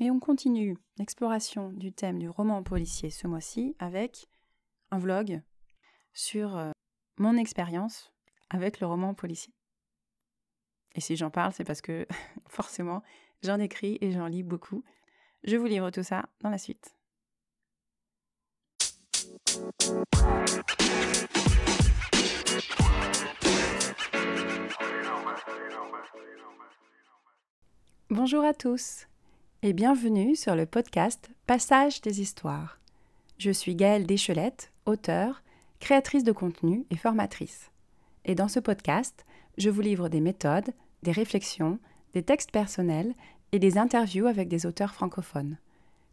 Et on continue l'exploration du thème du roman policier ce mois-ci avec un vlog sur euh, mon expérience avec le roman policier. Et si j'en parle, c'est parce que forcément, j'en écris et j'en lis beaucoup. Je vous livre tout ça dans la suite. Bonjour à tous et bienvenue sur le podcast Passage des histoires. Je suis Gaëlle Deschelette, auteure, créatrice de contenu et formatrice. Et dans ce podcast, je vous livre des méthodes, des réflexions, des textes personnels et des interviews avec des auteurs francophones.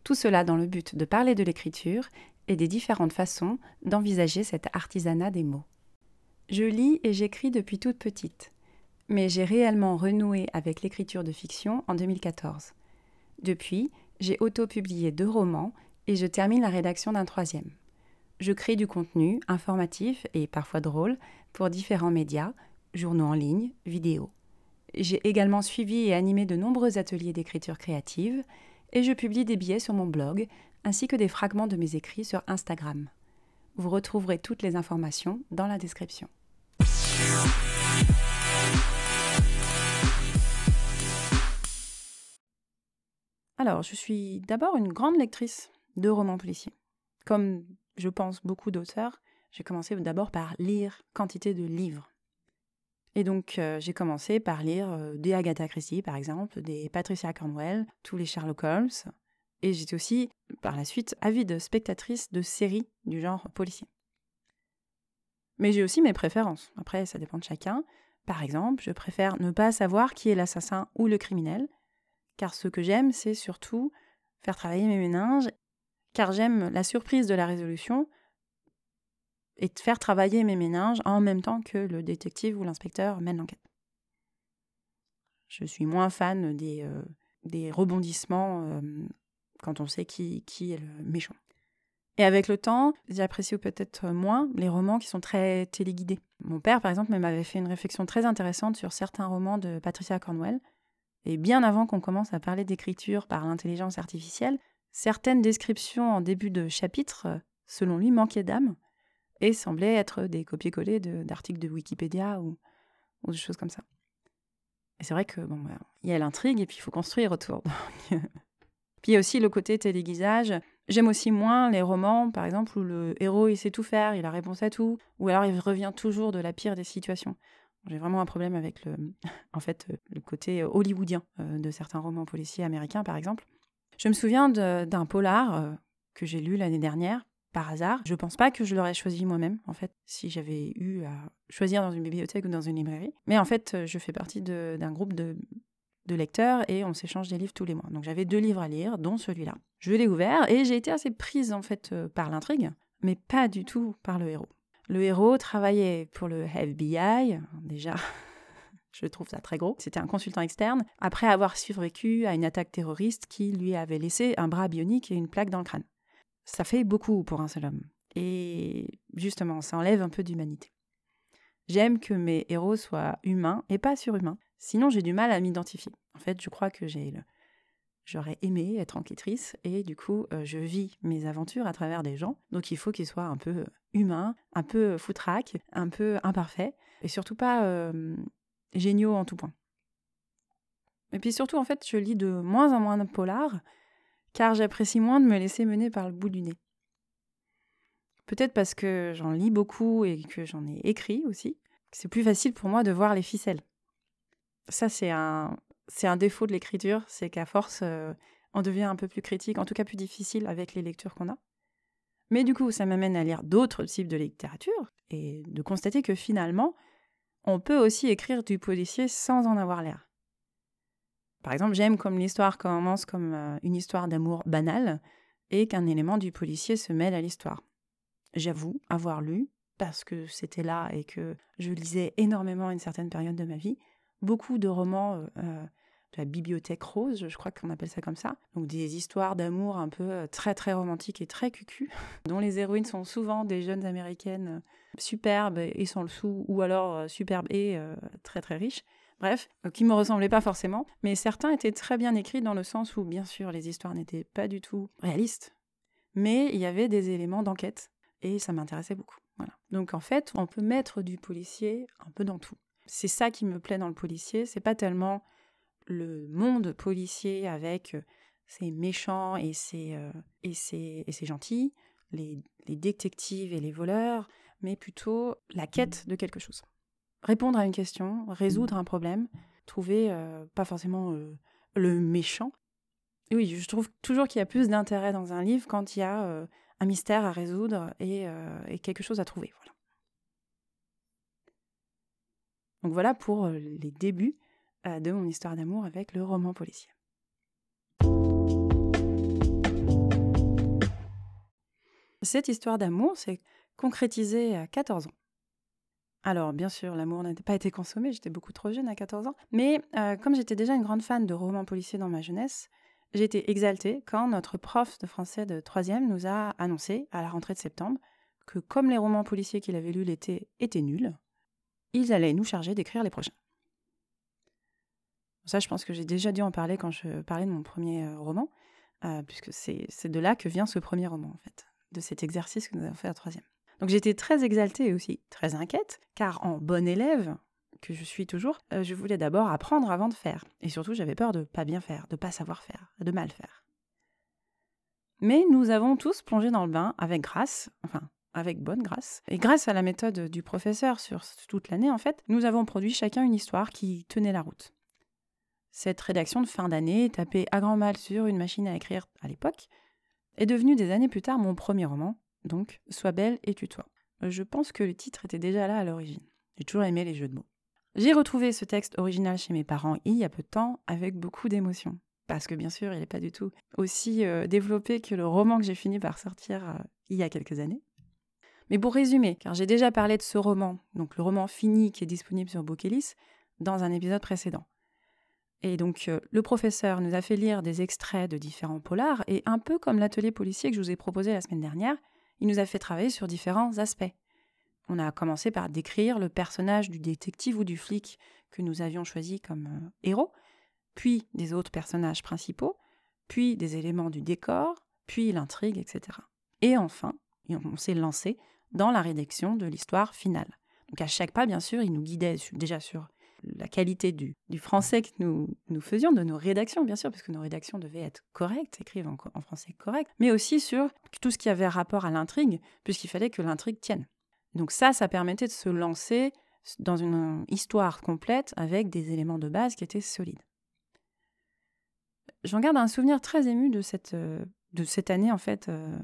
Tout cela dans le but de parler de l'écriture et des différentes façons d'envisager cet artisanat des mots. Je lis et j'écris depuis toute petite, mais j'ai réellement renoué avec l'écriture de fiction en 2014. Depuis, j'ai auto-publié deux romans et je termine la rédaction d'un troisième. Je crée du contenu informatif et parfois drôle pour différents médias, journaux en ligne, vidéos. J'ai également suivi et animé de nombreux ateliers d'écriture créative et je publie des billets sur mon blog ainsi que des fragments de mes écrits sur Instagram. Vous retrouverez toutes les informations dans la description. Alors, je suis d'abord une grande lectrice de romans policiers. Comme je pense beaucoup d'auteurs, j'ai commencé d'abord par lire quantité de livres. Et donc, euh, j'ai commencé par lire euh, des Agatha Christie, par exemple, des Patricia Cornwell, tous les Sherlock Holmes. Et j'étais aussi, par la suite, avide spectatrice de séries du genre policier. Mais j'ai aussi mes préférences. Après, ça dépend de chacun. Par exemple, je préfère ne pas savoir qui est l'assassin ou le criminel, car ce que j'aime, c'est surtout faire travailler mes méninges, car j'aime la surprise de la résolution et faire travailler mes méninges en même temps que le détective ou l'inspecteur mène l'enquête. Je suis moins fan des, euh, rebondissements euh, quand on sait qui, qui est le méchant. Et avec le temps, j'apprécie peut-être moins les romans qui sont très téléguidés. Mon père, par exemple, m'avait fait une réflexion très intéressante sur certains romans de Patricia Cornwell, et bien avant qu'on commence à parler d'écriture par l'intelligence artificielle, certaines descriptions en début de chapitre, selon lui, manquaient d'âme et semblaient être des copier-coller d'articles de, Wikipédia ou, ou, des choses comme ça. Et c'est vrai que bon, bah, il y a l'intrigue et puis il faut construire autour. puis il y a aussi le côté téléguisage. J'aime aussi moins les romans, par exemple, où le héros il sait tout faire, il a réponse à tout, ou alors il revient toujours de la pire des situations. J'ai vraiment un problème avec le, en fait, le côté hollywoodien euh, de certains romans policiers américains, par exemple. Je me souviens d'un polar euh, que j'ai lu l'année dernière, par hasard. Je ne pense pas que je l'aurais choisi moi-même, en fait, si j'avais eu à choisir dans une bibliothèque ou dans une librairie. Mais en fait, je fais partie d'un groupe de, de lecteurs et on s'échange des livres tous les mois. Donc j'avais deux livres à lire, dont celui-là. Je l'ai ouvert et j'ai été assez prise, en fait, euh, par l'intrigue, mais pas du tout par le héros. Le héros travaillait pour le FBI, déjà, je trouve ça très gros. C'était un consultant externe, après avoir survécu à une attaque terroriste qui lui avait laissé un bras bionique et une plaque dans le crâne. Ça fait beaucoup pour un seul homme. Et justement, ça enlève un peu d'humanité. J'aime que mes héros soient humains et pas surhumains, sinon j'ai du mal à m'identifier. En fait, je crois que j'ai j'aurais aimé être enquêtrice et du coup, euh, je vis mes aventures à travers des gens. Donc il faut qu'ils soient un peu euh, humains, un peu euh, foutraques, un peu imparfaits et surtout pas géniaux en tout point. Et puis surtout, en fait, je lis de moins en moins de polars car j'apprécie moins de me laisser mener par le bout du nez. Peut-être parce que j'en lis beaucoup et que j'en ai écrit aussi, c'est plus facile pour moi de voir les ficelles. Ça, c'est un, c'est un défaut de l'écriture, c'est qu'à force, euh, on devient un peu plus critique, en tout cas plus difficile avec les lectures qu'on a. Mais du coup, ça m'amène à lire d'autres types de littérature et de constater que finalement, on peut aussi écrire du policier sans en avoir l'air. Par exemple, j'aime comme l'histoire commence comme euh, une histoire d'amour banale et qu'un élément du policier se mêle à l'histoire. J'avoue avoir lu, parce que c'était là et que je lisais énormément à une certaine période de ma vie, beaucoup de romans euh, la bibliothèque rose, je crois qu'on appelle ça comme ça. Donc des histoires d'amour un peu euh, très très romantiques et très cucu, dont les héroïnes sont souvent des jeunes américaines superbes et sans le sou, ou alors superbes et très très riches. bref, euh, qui me ressemblaient pas forcément, mais certains étaient très bien écrits dans le sens où, bien sûr, les histoires n'étaient pas du tout réalistes, mais il y avait des éléments d'enquête, et ça m'intéressait beaucoup. Voilà. Donc en fait, on peut mettre du policier un peu dans tout. C'est ça qui me plaît dans le policier, c'est pas tellement le monde policier avec ses méchants et ses, et ses, et ses gentils, les, les détectives et les voleurs, mais plutôt la quête de quelque chose. Répondre à une question, résoudre un problème, trouver euh, pas forcément euh, le méchant. oui, je trouve toujours qu'il y a plus d'intérêt dans un livre quand il y a euh, un mystère à résoudre et, et, quelque chose à trouver. Voilà. Donc voilà pour les débuts de mon histoire d'amour avec le roman policier. Cette histoire d'amour s'est concrétisée à 14 ans. Alors, bien sûr, l'amour n'a pas été consommé, j'étais beaucoup trop jeune à 14 ans, mais euh, comme j'étais déjà une grande fan de romans policiers dans ma jeunesse, j'ai été exaltée quand notre prof de français de 3e nous a annoncé, à la rentrée de septembre, que comme les romans policiers qu'il avait lus l'été étaient nuls, ils allaient nous charger d'écrire les prochains. Ça, je pense que j'ai déjà dû en parler quand je parlais de mon premier euh, roman, euh, puisque c'est de là que vient ce premier roman, en fait de cet exercice que nous avons fait à troisième. Donc j'étais très exaltée et aussi très inquiète, car en bonne élève, que je suis toujours, euh, je voulais d'abord apprendre avant de faire. Et surtout, j'avais peur de pas bien faire, de pas savoir faire, de mal faire. Mais nous avons tous plongé dans le bain avec grâce, enfin, avec bonne grâce. Et grâce à la méthode du professeur sur toute l'année, en fait, nous avons produit chacun une histoire qui tenait la route. Cette rédaction de fin d'année, tapée à grand mal sur une machine à écrire à l'époque, est devenu des années plus tard mon premier roman, donc Sois belle et tue-toi. Je pense que le titre était déjà là à l'origine. J'ai toujours aimé les jeux de mots. J'ai retrouvé ce texte original chez mes parents il y a peu de temps avec beaucoup d'émotion. Parce que bien sûr, il n'est pas du tout aussi euh, développé que le roman que j'ai fini par sortir euh, il y a quelques années. Mais pour résumer, car j'ai déjà parlé de ce roman, donc le roman fini qui est disponible sur Bookelis, dans un épisode précédent. Et donc, euh, le professeur nous a fait lire des extraits de différents polars, et un peu comme l'atelier policier que je vous ai proposé la semaine dernière, il nous a fait travailler sur différents aspects. On a commencé par décrire le personnage du détective ou du flic que nous avions choisi comme euh, héros, puis des autres personnages principaux, puis des éléments du décor, puis l'intrigue, etc. Et enfin, on s'est lancé dans la rédaction de l'histoire finale. Donc à chaque pas, bien sûr, il nous guidait déjà sur la qualité du, français que nous, nous faisions, de nos rédactions, bien sûr, parce que nos rédactions devaient être correctes, écrites en, français correct, mais aussi sur tout ce qui avait rapport à l'intrigue, puisqu'il fallait que l'intrigue tienne. Donc ça, ça permettait de se lancer dans une histoire complète avec des éléments de base qui étaient solides. J'en garde un souvenir très ému de cette, de cette année, en fait, euh,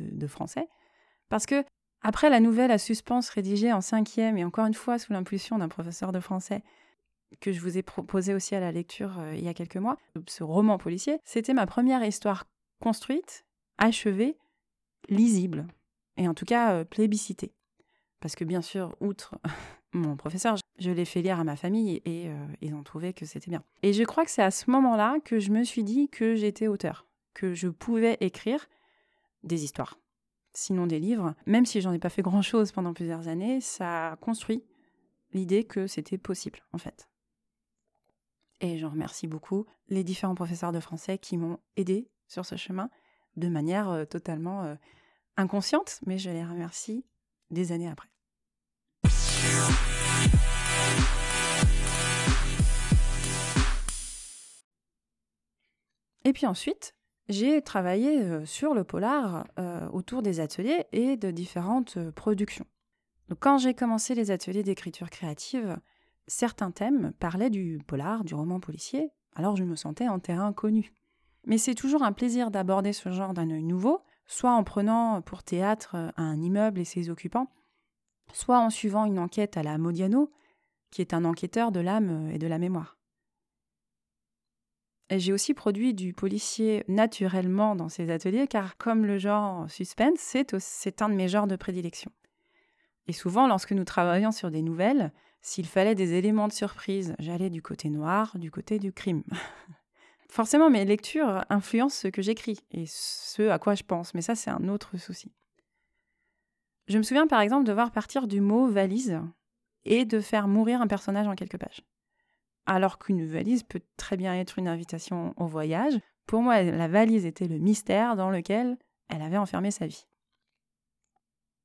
de français, parce que après la nouvelle à suspense rédigée en cinquième et encore une fois sous l'impulsion d'un professeur de français que je vous ai proposé aussi à la lecture euh, il y a quelques mois, ce roman policier, c'était ma première histoire construite, achevée, lisible, et en tout cas euh, plébiscitée. Parce que bien sûr, outre mon professeur, je l'ai fait lire à ma famille et euh, ils ont trouvé que c'était bien. Et je crois que c'est à ce moment-là que je me suis dit que j'étais auteur, que je pouvais écrire des histoires sinon des livres. Même si j'en ai pas fait grand-chose pendant plusieurs années, ça a construit l'idée que c'était possible, en fait. Et j'en remercie beaucoup les différents professeurs de français qui m'ont aidé sur ce chemin de manière euh, totalement euh, inconsciente, mais je les remercie des années après. Et puis ensuite, j'ai travaillé euh, sur le polar autour des ateliers et de différentes productions. Donc, quand j'ai commencé les ateliers d'écriture créative, certains thèmes parlaient du polar, du roman policier, alors je me sentais en terrain connu. Mais c'est toujours un plaisir d'aborder ce genre d'un œil nouveau, soit en prenant pour théâtre un immeuble et ses occupants, soit en suivant une enquête à la Modiano, qui est un enquêteur de l'âme et de la mémoire. J'ai aussi produit du policier naturellement dans ces ateliers, car comme le genre suspense, c'est un de mes genres de prédilection. Et souvent, lorsque nous travaillions sur des nouvelles, s'il fallait des éléments de surprise, j'allais du côté noir, du côté du crime. Forcément, mes lectures influencent ce que j'écris et ce à quoi je pense, mais ça, c'est un autre souci. Je me souviens par exemple de voir partir du mot valise et de faire mourir un personnage en quelques pages. alors qu'une valise peut très bien être une invitation au voyage. Pour moi, la valise était le mystère dans lequel elle avait enfermé sa vie.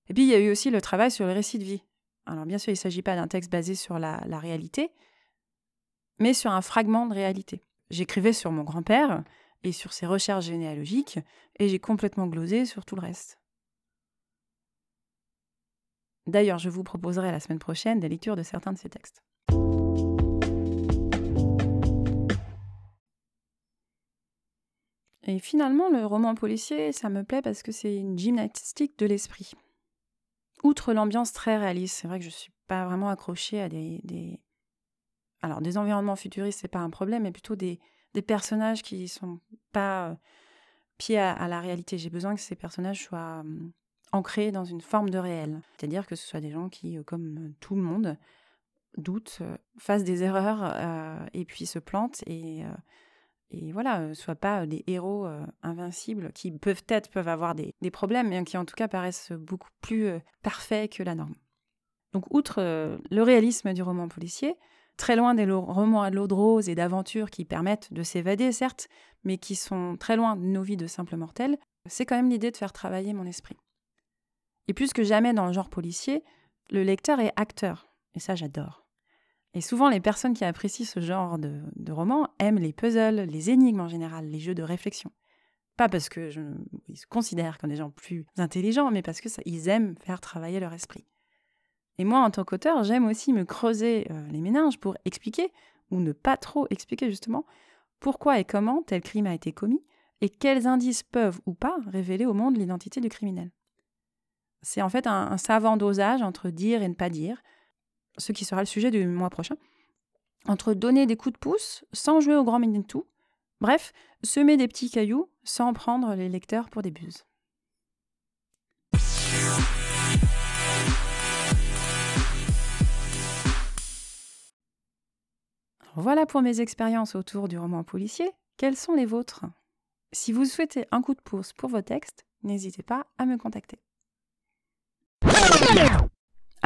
Et puis, il y a eu aussi le travail sur le récit de vie. Alors, bien sûr, il ne s'agit pas d'un texte basé sur la, réalité, mais sur un fragment de réalité. J'écrivais sur mon grand-père et sur ses recherches généalogiques, et j'ai complètement glosé sur tout le reste. D'ailleurs, je vous proposerai la semaine prochaine des lectures de certains de ces textes. Et finalement, le roman policier, ça me plaît parce que c'est une gymnastique de l'esprit. Outre l'ambiance très réaliste, c'est vrai que je ne suis pas vraiment accrochée à des, Alors, des environnements futuristes, c'est pas un problème, mais plutôt des, personnages qui ne sont pas euh, pieds à, la réalité. J'ai besoin que ces personnages soient hum, ancrés dans une forme de réel. C'est-à-dire que ce soit des gens qui, euh, comme euh, tout le monde, doutent, fassent des erreurs et puis se plantent et et voilà, ne soient pas des héros invincibles qui peuvent-être peuvent avoir des, problèmes, mais qui en tout cas paraissent beaucoup plus parfaits que la norme. Donc, outre le réalisme du roman policier, très loin des romans à l'eau de rose et d'aventures qui permettent de s'évader, certes, mais qui sont très loin de nos vies de simples mortels, c'est quand même l'idée de faire travailler mon esprit. Et plus que jamais dans le genre policier, le lecteur est acteur, et ça j'adore. Et souvent, les personnes qui apprécient ce genre de, romans aiment les puzzles, les énigmes en général, les jeux de réflexion. Pas parce que ils se considèrent comme des gens plus intelligents, mais parce qu'ils aiment faire travailler leur esprit. Et moi, en tant qu'auteur, j'aime aussi me creuser euh, les méninges pour expliquer, ou ne pas trop expliquer justement, pourquoi et comment tel crime a été commis, et quels indices peuvent ou pas révéler au monde l'identité du criminel. C'est en fait un savant dosage entre dire et ne pas dire, ce qui sera le sujet du mois prochain, entre donner des coups de pouce sans jouer au grand tout, bref, semer des petits cailloux sans prendre les lecteurs pour des buses. voilà pour mes expériences autour du roman policier. Quelles sont les vôtres? Si vous souhaitez un coup de pouce pour vos textes, n'hésitez pas à me contacter.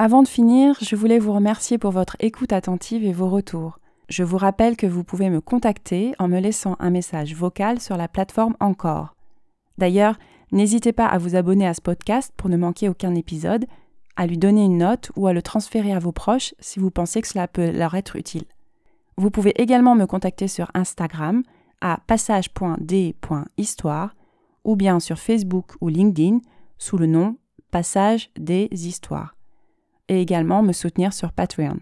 Avant de finir, je voulais vous remercier pour votre écoute attentive et vos retours. Je vous rappelle que vous pouvez me contacter en me laissant un message vocal sur la plateforme Encore. D'ailleurs, n'hésitez pas à vous abonner à ce podcast pour ne manquer aucun épisode, à lui donner une note ou à le transférer à vos proches si vous pensez que cela peut leur être utile. Vous pouvez également me contacter sur Instagram à passage.d.histoire ou bien sur Facebook ou LinkedIn sous le nom Passage des Histoires et également me soutenir sur Patreon.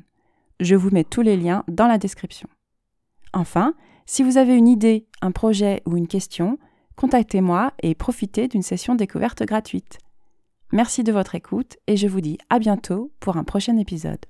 Je vous mets tous les liens dans la description. Enfin, si vous avez une idée, un projet ou une question, contactez-moi et profitez d'une session découverte gratuite. Merci de votre écoute et je vous dis à bientôt pour un prochain épisode.